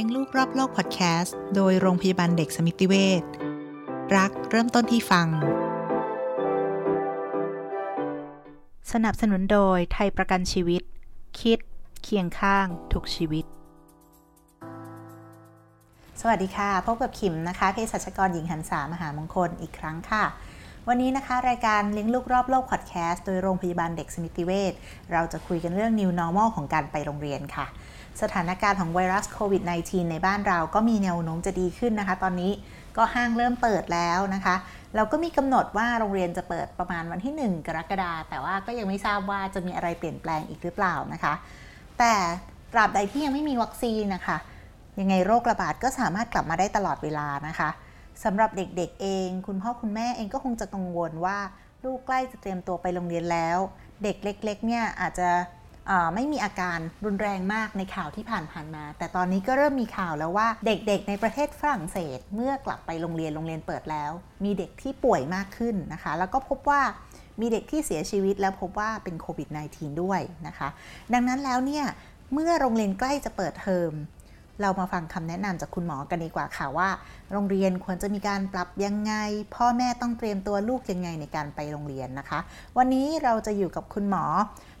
ลี้ยงลูกรอบโลกพอดแคสต์โดยโรงพยาบาลเด็กสมิติเวชรักเริ่มต้นที่ฟัง สนับสนุนโดยไทยประกันชีวิต คิด เคียงข้างทุกชีวิต สวัสดีค่ะ พบกับขิมนะคะเภสัชกรหญิงหันษามหามงคลอีกครั้งค่ะ วันนี้นะคะ รายการเลี้ยงลูกรอบโลกพอดแคสต์โดยโรงพยาบาลเด็กสมิติเวชเราจะคุยกันเรื่อง New Normal ของการไปโรงเรียนค่ะ สถานการณ์ของไวรัสโควิด -19 ในบ้านเราก็มีแนวโน้มจะดีขึ้นนะคะ ตอนนี้ก็ห้างเริ่มเปิดแล้วนะคะ เราก็มีกำหนดว่าโรงเรียนจะเปิดประมาณวันที่ 1 กรกฎาคมแต่ว่าก็ยังไม่ทราบว่าจะมีอะไรเปลี่ยนแปลงอีกหรือเปล่านะคะ แต่ตราบใดที่ยังไม่มีวัคซีนนะคะยังไงโรคระบาดก็สามารถกลับมาได้ตลอดเวลานะคะ สำหรับเด็กๆเอง คุณพ่อคุณแม่เองก็คงจะกังวลว่าลูกใกล้จะเตรียมตัวไปโรงเรียนแล้ว เด็กเล็กๆเนี่ยอาจจะไม่มีอาการรุนแรงมากในข่าวที่ผ่านๆมา แต่ตอนนี้ก็เริ่มมีข่าวแล้วว่าเด็กๆ ในประเทศฝรั่งเศส เมื่อกลับไปโรงเรียนโรงเรียนเปิดแล้ว มีเด็กที่ป่วยมากขึ้นนะคะ แล้วก็พบว่ามีเด็กที่เสียชีวิตแล้วพบว่าเป็นโควิด -19 ด้วยนะคะ ดังนั้นแล้วเนี่ยเมื่อโรงเรียนใกล้จะเปิดเทอม เรามาฟังคำแนะนำจากคุณหมอกันดีกว่าค่ะว่า โรงเรียนควรจะมีการปรับยังไง พ่อแม่ต้องเตรียมตัวลูกยังไงในการไปโรงเรียนนะคะ วันนี้เราจะอยู่กับคุณหมอ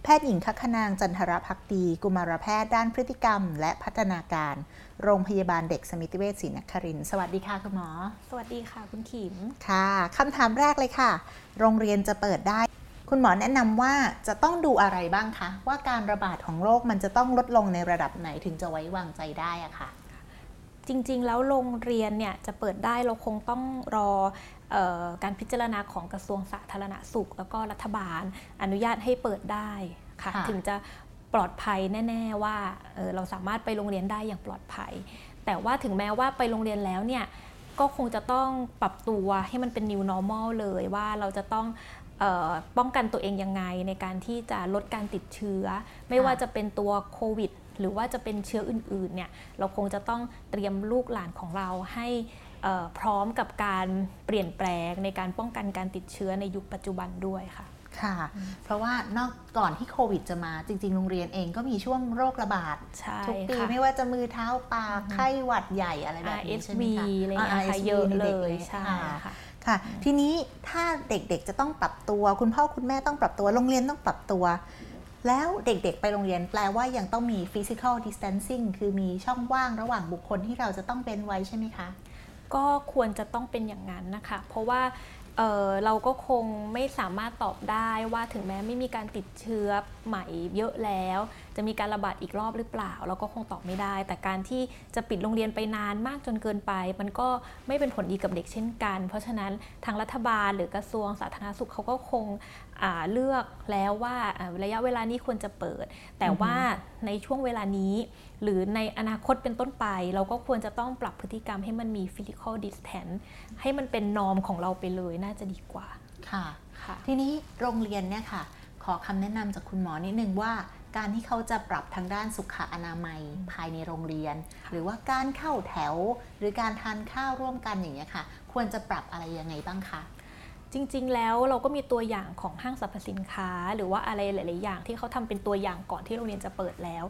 แพทย์หญิงคัคนางจันทรพักดี กุมารแพทย์ด้านพฤติกรรม และพัฒนาการ โรงพยาบาลเด็กสมิติเวชศรีนครินทร์สวัสดีค่ะคุณหมอ สวัสดีค่ะคุณขิมค่ะคำถามแรกเลยค่ะ โรงเรียนจะเปิดได้ คุณหมอแนะนำว่าจะต้องดูอะไรบ้างคะ ว่าการระบาดของโรคมันจะต้องลดลงในระดับไหนถึงจะไว้วางใจได้อะค่ะ จริงๆ แล้วโรงเรียนเนี่ยจะเปิดได้เราคงต้องรอออการพิจารณาของกระทรวงสาธารณสุข แล้วก็รัฐบาลอนุญาตให้เปิดได้ค่ะค่ะถึงจะปลอดภัยแน่ ๆว่าเเราสามารถไปโรงเรียนได้อย่างปลอดภัย แต่ว่าถึงแม้ว่าไปโรงเรียนแล้วเนี่ยก็คงจะต้องปรับตัวให้มันเป็น new normal เลยว่าเราจะต้องเออ ป้องกันตัวเองยังไงในการที่จะลดการติดเชื้อ ไม่ว่าจะเป็นตัวโควิด หรือว่าจะเป็นเชื้ออื่นๆเนี่ยเราคงจะต้องเตรียมลูกหลานของเราให้เอ่อพร้อมกับการเปลี่ยนแปลงในการป้องกันการติดเชื้อในยุคปัจจุบันด้วยค่ะค่ะ เพราะว่านอกก่อนที่โควิดจะมาจริง ๆ โรงเรียนเองก็มีช่วงโรคระบาดใช่ทุกปีค่ะไม่ว่าจะมือเท้าปากไข้หวัดใหญ่อะไรแบบนี้ใช่ไหม RSV คะอะไรอย่างเงี้ยค่ะ RSV เยอะในเลด็กยล็กใช่ค่ะ ค่ะค่ะ ทีนี้ถ้าเด็กๆจะต้องปรับตัว คุณพ่อคุณแม่ต้องปรับตัว โรงเรียนต้องปรับตัว แล้วเด็กๆไปโรงเรียนแปลว่ายังต้องมี physical distancing คือมีช่องว่างระหว่างบุคคลที่เราจะต้องเป็นไว้ใช่ไหมคะก็ควรจะต้องเป็นอย่างนั้นนะคะ เพราะว่าเเราก็คงไม่สามารถตอบได้ว่าถึงแม้ไม่มีการติดเชื้อใหม่เยอะแล้วจะมีการระบาดอีกรอบหรือเปล่า เราก็คงตอบไม่ได้ แต่การที่จะปิดโรงเรียนไปนานมากจนเกินไป มันก็ไม่เป็นผลดีกับเด็กเช่นกัน เพราะฉะนั้นทางรัฐบาลหรือกระทรวงสาธารณสุขเขาก็คงเลือกแล้วว่าระยะเวลานี้ควรจะเปิด แต่ว่าในช่วงเวลานี้ หรือในอนาคตเป็นต้นไป เราก็ควรจะต้องปรับพฤติกรรมให้มันมี physical distance ให้มันเป็นนอมของเราไปเลยน่าจะดีกว่าค่ะค่ะทีนี้โรงเรียนเนี่ยค่ะ ขอคำแนะนำจากคุณหมอนิดนึงว่า การที่เขาจะปรับทางด้านสุขอนามัยภายในโรงเรียน หรือว่าการเข้าแถว หรือการทานข้าวร่วมกันอย่างเงี้ยค่ะ ควรจะปรับอะไรยังไงบ้างคะจริงๆ แล้วเราก็มีตัวอย่างของห้างสรรพสินค้า หรือว่าอะไรหลาย ๆ อย่างที่เขาทำเป็นตัวอย่างก่อนที่โรงเรียนจะเปิดแล้ว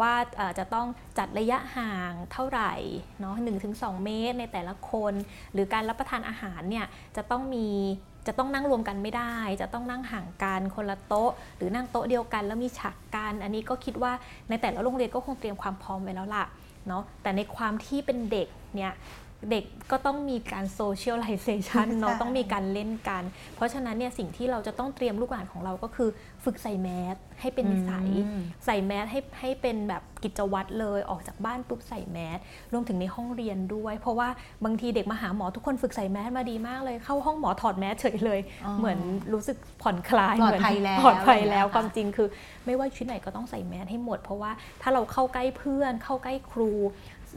ว่าจะต้องจัดระยะห่างเท่าไหร่เนาะ1-2เมตรในแต่ละคน หรือการรับประทานอาหารเนี่ยจะต้องมี จะต้องนั่งรวมกันไม่ได้ จะต้องนั่งห่างกันคนละโต๊ะ หรือนั่งโต๊ะเดียวกันแล้วมีฉากกัน อันนี้ก็คิดว่าในแต่ละโรงเรียนก็คงเตรียมความพร้อมไว้แล้วล่ะเนาะแต่ในความที่เป็นเด็กเนี่ย เด็กก็ต้องมีการโซเชียลไลเซชันเนาะต้องมีการเล่นกัน เพราะฉะนั้นเนี่ยสิ่งที่เราจะต้องเตรียมลูกหลานของเราก็คือฝึกใส่แมสให้เป็นนิสัย ใส่แมสให้ให้เป็นแบบกิจวัตรเลยออกจากบ้านปุ๊บใส่แมสรวมถึงในห้องเรียนด้วย เพราะว่าบางทีเด็กมาหาหมอทุกคนฝึกใส่แมสมาดีมากเลยเข้าห้องหมอถอดแมสเฉยเลย เหมือนรู้สึกผ่อนคลายปลอดภัยแล้วปลอดภัยแล้วความจริงคือ ไม่ว่าชุดไหนก็ต้องใส่แมสให้หมด เพราะว่าถ้าเราเข้าใกล้เพื่อนเข้าใกล้ครู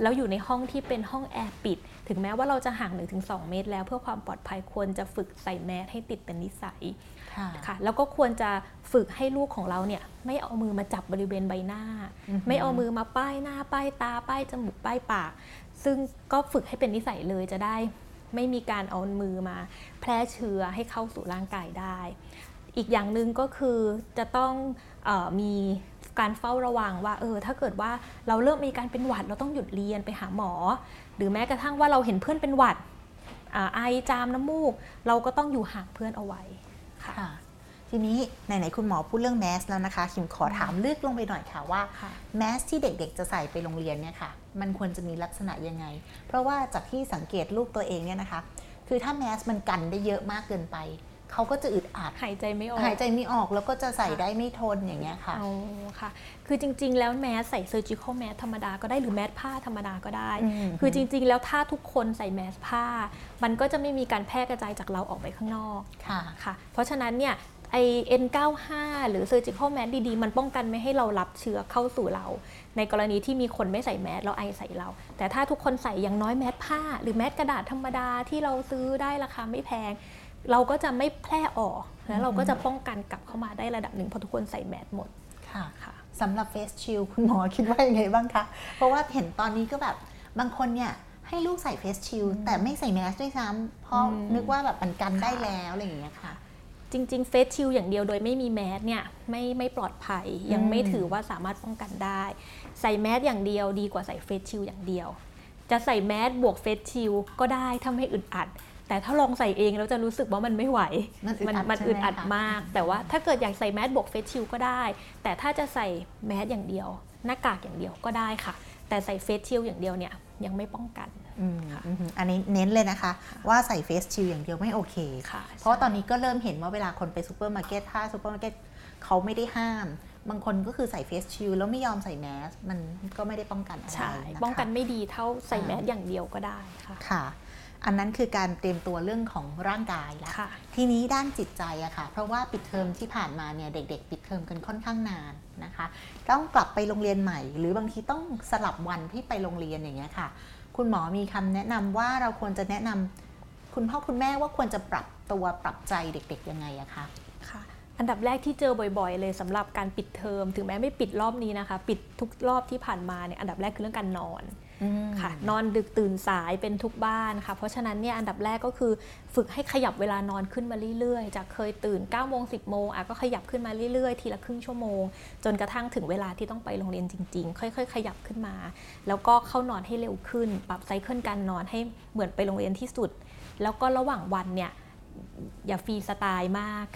แล้วอยู่ในห้องที่เป็นห้องแอร์ปิด ถึงแม้ว่าเราจะห่าง 1-2 เมตร แล้วเพื่อความปลอดภัยควรจะฝึกใส่แมสให้ติดเป็นนิสัยค่ะค่ะแล้วก็ควรจะฝึกให้ลูกของเราเนี่ยไม่เอามือมาจับบริเวณใบหน้าอือหือไม่เอามือมาป้ายหน้าป้ายตาป้ายจมูกป้ายปาก ซึ่งก็ฝึกให้เป็นนิสัยเลยจะได้ไม่มีการเอามือมาแพร่เชื้อให้เข้าสู่ร่างกายได้ อีกอย่างหนึ่งก็คือจะต้องออมีการเฝ้าระวังว่าเออถ้าเกิดว่าเราเริ่มมีการเป็นหวัดเราต้องหยุดเรียนไปหาหมอ หรือแม้กระทั่งว่าเราเห็นเพื่อนเป็นหวัดไอจามน้ำมูก เราก็ต้องอยู่ห่างเพื่อนเอาไว้ค่ะะทีนี้ไหนๆคุณหมอพูดเรื่องแมสแล้วนะคะคิมขอถามลึกลงไปหน่อยค่ะว่าแมสที่เด็กๆจะใส่ไปโรงเรียนเนี่ยค่ะมันควรจะมีลักษณะยังไง เพราะว่าจากที่สังเกตลูกตัวเองเนี่ยนะคะ คือถ้าแมสมันกันได้เยอะมากเกินไป เขาก็จะอึดอัดหายใจไม่ออกหายใจไม่ออกแล้วก็จะใส่ได้ไม่ทนอย่างเงี้ยค่ะอ๋อค่ะ คือจริง ๆ แล้วแมสใส่ surgical mask ธรรมดาก็ได้หรือแมสผ้าธรรมดาก็ได้อืมคือจริง ๆ แล้วถ้าทุกคนใส่แมสผ้า มันก็จะไม่มีการแพร่กระจายจากเราออกไปข้างนอกค่ะค่ะ เพราะฉะนั้นเนี่ยไอ N95 หรือ surgical mask ดีๆ มันป้องกันไม่ให้เรารับเชื้อเข้าสู่เรา ในกรณีที่มีคนไม่ใส่แมสแล้วไอใส่เรา แต่ถ้าทุกคนใส่อย่างน้อยแมสผ้า หรือแมสกระดาษธรรมดาที่เราซื้อได้ราคาไม่แพง เราก็จะไม่แพร่ออกแล้วเราก็จะป้องกันกลับเข้ามาได้ระดับหนึ่งเพราะทุกคนใส่แมสหมดค่ะค่ะสำหรับเฟสชิลคุณหมอคิดว่ายังไงบ้างคะ เพราะว่าเห็นตอนนี้ก็แบบบางคนเนี่ยให้ลูกใส่เฟสชิลแต่ไม่ใส่แมสด้วยซ้ำเพราะอืมนึกว่าแบบมันกันได้แล้วอะไรอย่างเงี้ยค่ะ จริงๆเฟสชิลอย่างเดียวโดยไม่มีแมสเนี่ยไม่ไม่ปลอดภัยยังไม่ถือว่าสามารถป้องกันได้ ใส่แมสอย่างเดียวดีกว่าใส่ face shield อย่างเดียว จะใส่แมสบวก face shield ก็ได้ถ้าไม่อึดอัด แต่ถ้าลองใส่เองแล้วจะรู้สึกว่ามันไม่ไหว มันอึดอัดมันใช่ไหมอึดอัดคะมาก แต่ว่าถ้าเกิดอยากใส่แมสบวก face shield ก็ได้ แต่ถ้าจะใส่แมสอย่างเดียว หน้ากากอย่างเดียวก็ได้ค่ะ แต่ใส่ face shield อย่างเดียวเนี่ยยังไม่ป้องกันอืมอืมอันนี้เน้นเลยนะคะ ว่าใส่ face shield อย่างเดียวไม่โอเคค่ะ เพราะว่าตอนนี้ก็เริ่มเห็นว่าเวลาคนไปซูเปอร์มาร์เก็ตถ้าซูเปอร์มาร์เก็ตเขาไม่ได้ห้าม บางคนก็คือใส่เฟสชิลแล้วไม่ยอมใส่แมส มันก็ไม่ได้ป้องกันอะไรใช่นะคะป้องกันไม่ดีเท่าใส่แมสอย่างเดียวก็ได้ค่ะค่ะ อันนั้นคือการเตรียมตัวเรื่องของร่างกายละค่ะทีนี้ด้านจิตใจอะค่ะ เพราะว่าปิดเทอมที่ผ่านมาเนี่ยเด็ก ๆ ปิดเทอมกันค่อนข้างนานนะคะ ต้องกลับไปโรงเรียนใหม่ หรือบางทีต้องสลับวันที่ไปโรงเรียนอย่างเงี้ยค่ะ คุณหมอมีคำแนะนำว่าเราควรจะแนะนำคุณพ่อคุณแม่ว่าควรจะปรับตัวปรับใจเด็ก ๆ ยังไงอะคะค่ะ อันดับแรกที่เจอบ่อย ๆ เลยสำหรับการปิดเทอมถึงแม้ไม่ปิดรอบนี้นะคะ ปิดทุกรอบที่ผ่านมาเนี่ยอันดับแรกคือเรื่องการนอนค่ะ นอนดึกตื่นสายเป็นทุกบ้านค่ะ เพราะฉะนั้นเนี่ยอันดับแรกก็คือฝึกให้ขยับเวลานอนขึ้นมาเรื่อยๆ จากเคยตื่น9ก้าโมงสิบโมงอะก็ขยับขึ้นมาเรื่อยๆ ทีละครึ่งชั่วโมง จนกระทั่งถึงเวลาที่ต้องไปโรงเรียนจริง ๆ ค่อย ๆ ขยับขึ้นมา แล้วก็เข้านอนให้เร็วขึ้น ปรับไซเคิลการนอนให้เหมือนไปโรงเรียนที่สุด แล้วก็ระหว่างวันเนี่ย อย่าฟรีสไตล์มาก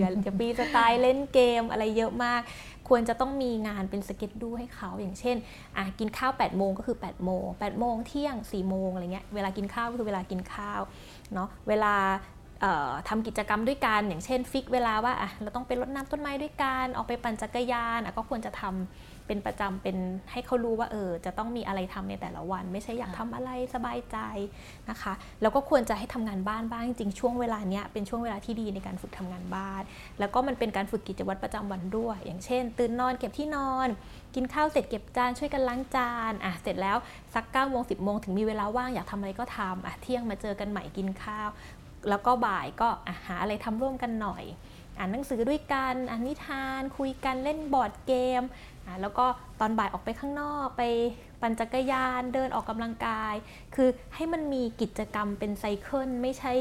อย่าอย่าฟรีสไตล์เล่นเกมอะไรเยอะมาก ควรจะต้องมีงานเป็น schedule ให้เขาอย่างเช่นอะกินข้าว8โมงก็คือ8โมง8โมงเที่ยง4โมงอะไรเงี้ยเวลากินข้าวก็คือเวลากินข้าวเนาะเวลาเอ่อทำกิจกรรมด้วยกันอย่างเช่น fix เวลาว่าอะเราต้องไปรดน้ำต้นไม้ด้วยกันออกไปปั่นจักรยานก็ควรจะทำ เป็นประจำเป็นให้เขารู้ว่าเออจะต้องมีอะไรทำในแต่ละวัน ไม่ใช่อยากทำอะไรสบายใจนะคะ แล้วก็ควรจะให้ทำงานบ้านบ้างจริงๆช่วงเวลาเนี้ยเป็นช่วงเวลาที่ดีในการฝึกทำงานบ้าน แล้วก็มันเป็นการฝึกกิจวัตรประจำวันด้วย อย่างเช่น ตื่นนอนเก็บที่นอน กินข้าวเสร็จเก็บจานช่วยกันล้างจานอะเสร็จแล้วสัก9ก้าโมงสิบโมงถึงมีเวลาว่างอยากทำอะไรก็ทำอะเที่ยงมาเจอกันใหม่กินข้าว แล้วก็บ่ายก็อะหาอะไรทำร่วมกันหน่อยอ่านหนังสือด้วยกันอ่านนิทาน คุยกันเล่นบอร์ดเกมอะ แล้วก็ตอนบ่ายออกไปข้างนอกไปปั่นจักรยานเดินออกกำลังกาย คือให้มันมีกิจกรรมเป็นไซเคิลไม่ใช่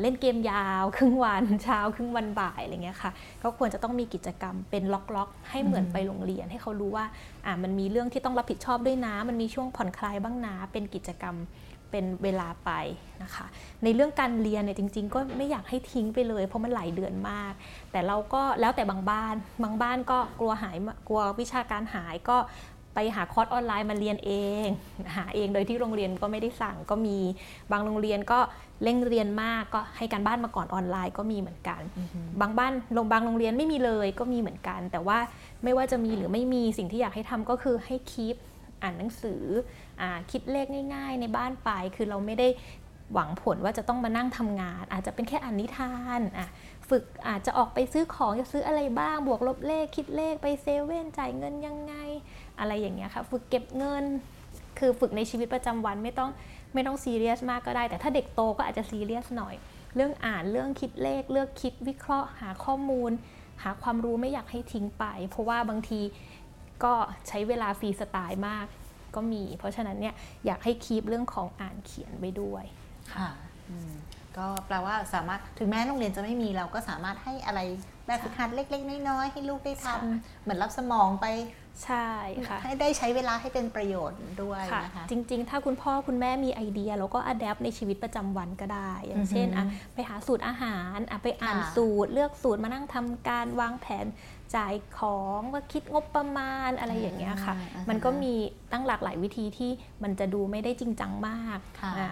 เล่นเกมยาวครึ่งวันเช้าครึ่งวันบ่ายอะไรเงี้ยค่ะก็ควรจะต้องมีกิจกรรมเป็นล็อกๆ ให้เหมือนไปโรงเรียน ให้เขารู้ว่าอ่ามันมีเรื่องที่ต้องรับผิดชอบด้วยนะ มันมีช่วงผ่อนคลายบ้างนะเป็นกิจกรรม เป็นเวลาไปนะคะ ในเรื่องการเรียนเนี่ยจริง ๆ ก็ไม่อยากให้ทิ้งไปเลย เพราะมันหลายเดือนมาก แต่เราก็แล้วแต่บางบ้าน บางบ้านก็กลัวหายกลัววิชาการหายก็ไปหาคอร์สออนไลน์มาเรียนเอง หาเองโดยที่โรงเรียนก็ไม่ได้สั่งก็มีบางโรงเรียนก็เร่งเรียนมากก็ให้การบ้านมาก่อนออนไลน์ก็มีเหมือนกัน บางบ้านโรงบางโรงเรียนไม่มีเลยก็มีเหมือนกัน แต่ว่าไม่ว่าจะมีหรือไม่มีสิ่งที่อยากให้ทำก็คือให้คีป อ่านหนังสืออคิดเลขง่ายๆ ในบ้านไป คือเราไม่ได้หวังผลว่าจะต้องมานั่งทำงาน อาจจะเป็นแค่อ่านนิทานอะฝึกอาจจะออกไปซื้อของจะซื้ออะไรบ้าง บวกลบเลขคิดเลขไปเซเว่นจ่ายเงินยังไง อะไรอย่างเงี้ยค่ะฝึกเก็บเงิน คือฝึกในชีวิตประจำวันไม่ต้องไม่ต้องซีเรียสมากก็ได้ แต่ถ้าเด็กโตก็อาจจะซีเรียสหน่อย เรื่องอ่านเรื่องคิดเลข เลือกคิดวิเคราะห์ หาข้อมูล หาความรู้ไม่อยากให้ทิ้งไป เพราะว่าบางที ก็ใช้เวลาฟรีสไตล์มากก็มี เพราะฉะนั้นเนี่ยอยากให้คีปเรื่องของอ่านเขียนไว้ด้วยค่ะอืมก็แปลว่าสามารถถึงแม้โรงเรียนจะไม่มีเราก็สามารถให้อะไรแบบฝึกหัดเล็ก ๆ น้อยๆให้ลูกได้ทำเหมือนรับสมองไปใช่ค่ะให้ได้ใช้เวลาให้เป็นประโยชน์ด้วยนะคะจริง ๆ ถ้าคุณพ่อคุณแม่มีไอเดียแล้วก็อัดแอปในชีวิตประจำวันก็ได้ อย่างเช่นอะไปหาสูตรอาหารอะไปอ่านสูตร เลือกสูตรมานั่งทำการวางแผน จ่ายของว่าคิดงบประมาณอะไรอย่างเงี้ยค่ะ มันก็มีตั้งหลากหลายวิธีที่มันจะดูไม่ได้จริงจังมาก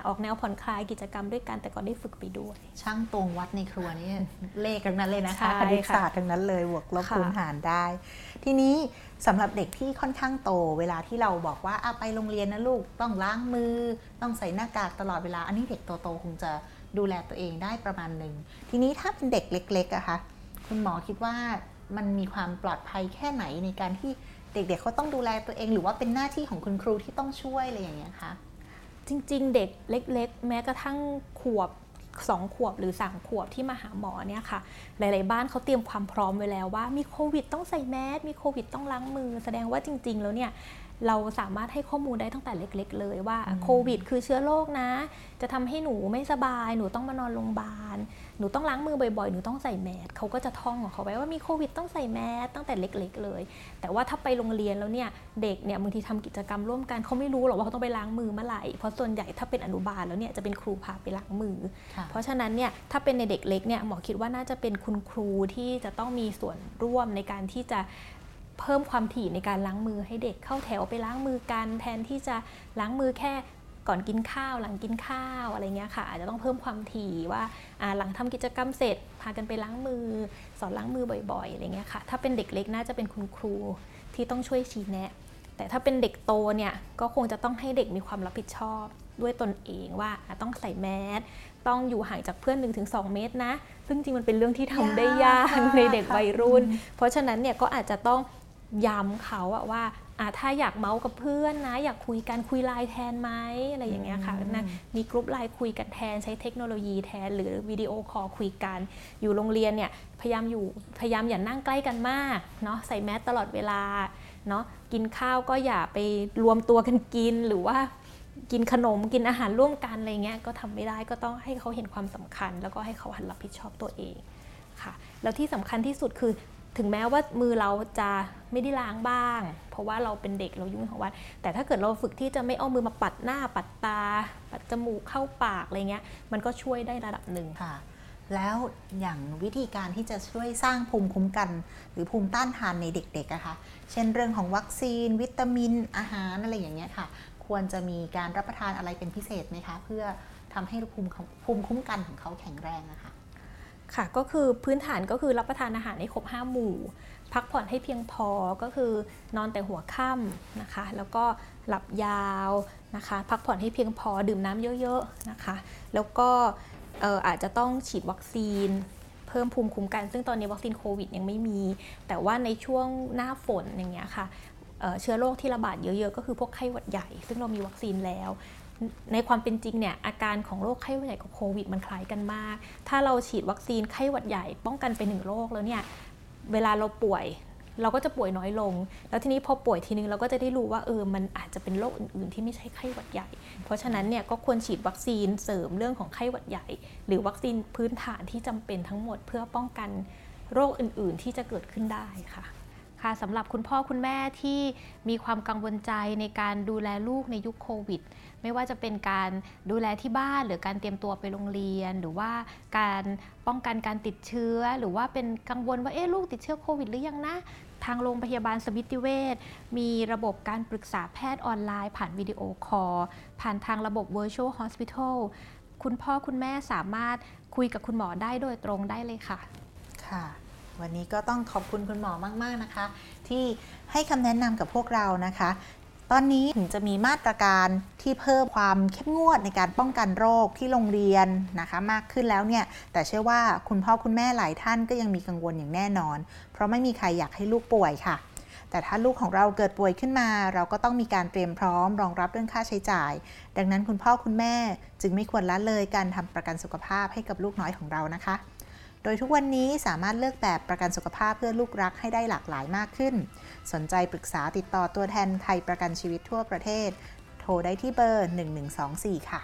ออกแนวผ่อนคลายกิจกรรมด้วยกันแต่ก็ได้ฝึกไปด้วย ช่างตรงวัดในครัวนี่เลขทั้งนั้นเลยนะคะคณิตศาสตร์ทั้งนั้นเลยบวกลบคูณหารได้ ทีนี้สำหรับเด็กที่ค่อนข้างโต เวลาที่เราบอกว่าไปโรงเรียนนะลูกต้องล้างมือ ต้องใส่หน้ากากตลอดเวลา อันนี้เด็กโตๆคงจะดูแลตัวเองได้ประมาณหนึ่ง ทีนี้ถ้าเป็นเด็กเล็กๆอะคะคุณหมอคิดว่า มันมีความปลอดภัยแค่ไหนในการที่เด็กๆเขาต้องดูแลตัวเอง หรือว่าเป็นหน้าที่ของคุณครูที่ต้องช่วยอะไรอย่างเงี้ยคะจริง ๆ เด็กเล็ก ๆ แม้กระทั่งขวบสองขวบหรือสามขวบที่มาหาหมอเนี่ยค่ะ หลาย ๆ บ้านเขาเตรียมความพร้อมไว้แล้วว่ามีโควิดต้องใส่แมสมีโควิดต้องล้างมือ แสดงว่าจริง ๆ แล้วเนี่ย เราสามารถให้ข้อมูลได้ตั้งแต่เล็ก ๆ เลยว่าโควิด คือเชื้อโรคนะ จะทำให้หนูไม่สบาย หนูต้องมานอนโรงพยาบาล หนูต้องล้างมือบ่อยๆ หนูต้องใส่แมสเขาก็จะท่องของเขาไว้ว่ามีโควิดต้องใส่แมสตั้งแต่เล็ก ๆ เลย แต่ว่าถ้าไปโรงเรียนแล้วเนี่ยเด็กเนี่ยบางทีทำกิจกรรมร่วมกันเขาไม่รู้หรอกว่าเขาต้องไปล้างมือเมื่อไหร่เพราะส่วนใหญ่ถ้าเป็นอนุบาลแล้วเนี่ยจะเป็นครูพาไปล้างมือ เพราะฉะนั้นเนี่ยถ้าเป็นในเด็กเล็กเนี่ยหมอคิดว่าน่าจะเป็นคุณครูที่จะต้องมีส่วนร่วมในการที่จะ เพิ่มความถี่ในการล้างมือให้เด็กเข้าแถวไปล้างมือกัน แทนที่จะล้างมือแค่ก่อนกินข้าวหลังกินข้าวอะไรเงี้ยค่ะ อาจจะต้องเพิ่มความถี่ว่าหลังทำกิจกรรมเสร็จ พากันไปล้างมือ สอนล้างมือบ่อยๆอะไรเงี้ยค่ะ ถ้าเป็นเด็กเล็กน่าจะเป็นคุณครูที่ต้องช่วยชี้แนะ แต่ถ้าเป็นเด็กโตเนี่ยก็คงจะต้องให้เด็กมีความรับผิดชอบด้วยตนเองว่าต้องใส่แมสต้องอยู่ห่างจากเพื่อน 1-2 เมตรนะ ซึ่งจริงมันเป็นเรื่องที่ทำได้ยากในเด็กวัยรุ่น เพราะฉะนั้นเนี่ยก็อาจจะต้อง ย้ำเขาอะว่าถ้าอยากเมาท์กับเพื่อนนะ อยากคุยกันคุยไลน์แทนไหมอะไรอย่างเงี้ยค่ะนะมีกลุ่มไลน์คุยกันแทนใช้เทคโนโลยีแทน หรือ video call คุยกัน อยู่โรงเรียนเนี่ยพยายามอยู่พยายามอย่านั่งใกล้กันมากเนาะใส่แมสตลอดเวลาเนาะกินข้าวก็อย่าไปรวมตัวกันกินหรือว่ากินขนมกินอาหารร่วมกันอะไรเงี้ยก็ทำไม่ได้ก็ต้องให้เขาเห็นความสำคัญ แล้วก็ให้เขาหัดรับผิดชอบตัวเองค่ะ แล้วที่สำคัญที่สุดคือ ถึงแม้ว่ามือเราจะไม่ได้ล้างบ้าง เพราะว่าเราเป็นเด็กเรายุ่งของวัด แต่ถ้าเกิดเราฝึกที่จะไม่เอามือมาปัดหน้าปัดตา ปัดจมูกเข้าปากอะไรเงี้ย มันก็ช่วยได้ระดับหนึ่งค่ะ แล้วอย่างวิธีการที่จะช่วยสร้างภูมิคุ้มกัน หรือภูมิต้านทานในเด็กๆอะคะเช่นเรื่องของวัคซีน วิตามินอาหารอะไรอย่างเงี้ยค่ะ ควรจะมีการรับประทานอะไรเป็นพิเศษไหมคะ เพื่อทำให้ภูมิภูมิคุ้มกันของเขาแข็งแรงอะคะ ค่ะก็คือพื้นฐานก็คือรับประทานอาหารให้ครบ 5 หมู่ พักผ่อนให้เพียงพอก็คือนอนแต่หัวค่ำนะคะ แล้วก็หลับยาวนะคะ พักผ่อนให้เพียงพอดื่มน้ำเยอะๆนะคะ แล้วก็อาจจะต้องฉีดวัคซีนเพิ่มภูมิคุ้มกัน ซึ่งตอนนี้วัคซีนโควิดยังไม่มี แต่ว่าในช่วงหน้าฝนอย่างเงี้ยค่ะเชื้อโรคที่ระบาดเยอะๆ ก็คือพวกไข้หวัดใหญ่ ซึ่งเรามีวัคซีนแล้ว ในความเป็นจริงเนี่ยอาการของโรคไข้หวัดใหญ่กับโควิดมันคล้ายกันมาก ถ้าเราฉีดวัคซีนไข้หวัดใหญ่ป้องกันไปหนึ่งโรคแล้วเนี่ยเวลาเราป่วยเราก็จะป่วยน้อยลง แล้วทีนี้พอป่วยทีนึงเราก็จะได้รู้ว่าเออ มันอาจจะเป็นโรคอื่นๆ ที่ไม่ใช่ไข้หวัดใหญ่ เพราะฉะนั้นเนี่ยก็ควรฉีดวัคซีนเสริมเรื่องของไข้หวัดใหญ่ หรือวัคซีนพื้นฐานที่จำเป็นทั้งหมดเพื่อป้องกันโรคอื่นๆ ที่จะเกิดขึ้นได้ค่ะ ค่ะสำหรับคุณพ่อคุณแม่ที่มีความกังวลใจในการดูแลลูกในยุคโควิด ไม่ว่าจะเป็นการดูแลที่บ้านหรือการเตรียมตัวไปโรงเรียน หรือว่าการป้องกันการติดเชื้อ หรือว่าเป็นกังวลว่าเอ๊ะลูกติดเชื้อโควิดหรือยังนะทางโรงพยาบาลสมิติเวชมีระบบการปรึกษาแพทย์ออนไลน์ ผ่านวิดีโอคอลผ่านทางระบบ Virtual Hospital คุณพ่อคุณแม่สามารถคุยกับคุณหมอได้โดยตรงได้เลยค่ะ ค่ะ วันนี้ก็ต้องขอบคุณคุณหมอมาก ๆ นะคะ ที่ให้คำแนะนำกับพวกเรานะคะ ตอนนี้ถึงจะมีมาตรการที่เพิ่มความเข้มงวดในการป้องกันโรคที่โรงเรียนนะคะ มากขึ้นแล้วเนี่ย แต่เชื่อว่าคุณพ่อคุณแม่หลายท่านก็ยังมีกังวลอย่างแน่นอน เพราะไม่มีใครอยากให้ลูกป่วยค่ะ แต่ถ้าลูกของเราเกิดป่วยขึ้นมา เราก็ต้องมีการเตรียมพร้อม รองรับเรื่องค่าใช้จ่าย ดังนั้นคุณพ่อคุณแม่จึงไม่ควรละเลยการทำประกันสุขภาพให้กับลูกน้อยของเรานะคะ โดยทุกวันนี้สามารถเลือกแบบประกันสุขภาพเพื่อลูกรักให้ได้หลากหลายมากขึ้น สนใจปรึกษาติดต่อตัวแทนไทยประกันชีวิตทั่วประเทศ โทรได้ที่เบอร์ 1124 ค่ะ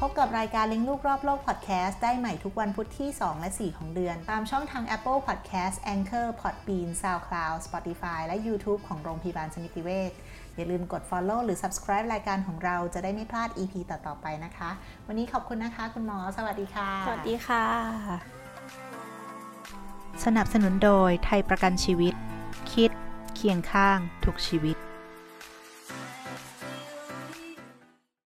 พบกับรายการเลี้ยงลูกรอบโลกพอดแคสต์ได้ใหม่ทุกวันพุธที่ 2 และ 4 ของเดือน ตามช่องทาง Apple Podcast Anchor Podbean SoundCloud Spotify และ YouTube ของโรงพยาบาลสมิติเวช อย่าลืมกด Follow หรือ Subscribe รายการของเราจะได้ไม่พลาด EP ต่อ ๆ ไปนะคะ วันนี้ขอบคุณนะคะคุณหมอ สวัสดีค่ะ สวัสดีค่ะ สนับสนุนโดยไทยประกันชีวิต คิด เคียงข้าง ทุกชีวิต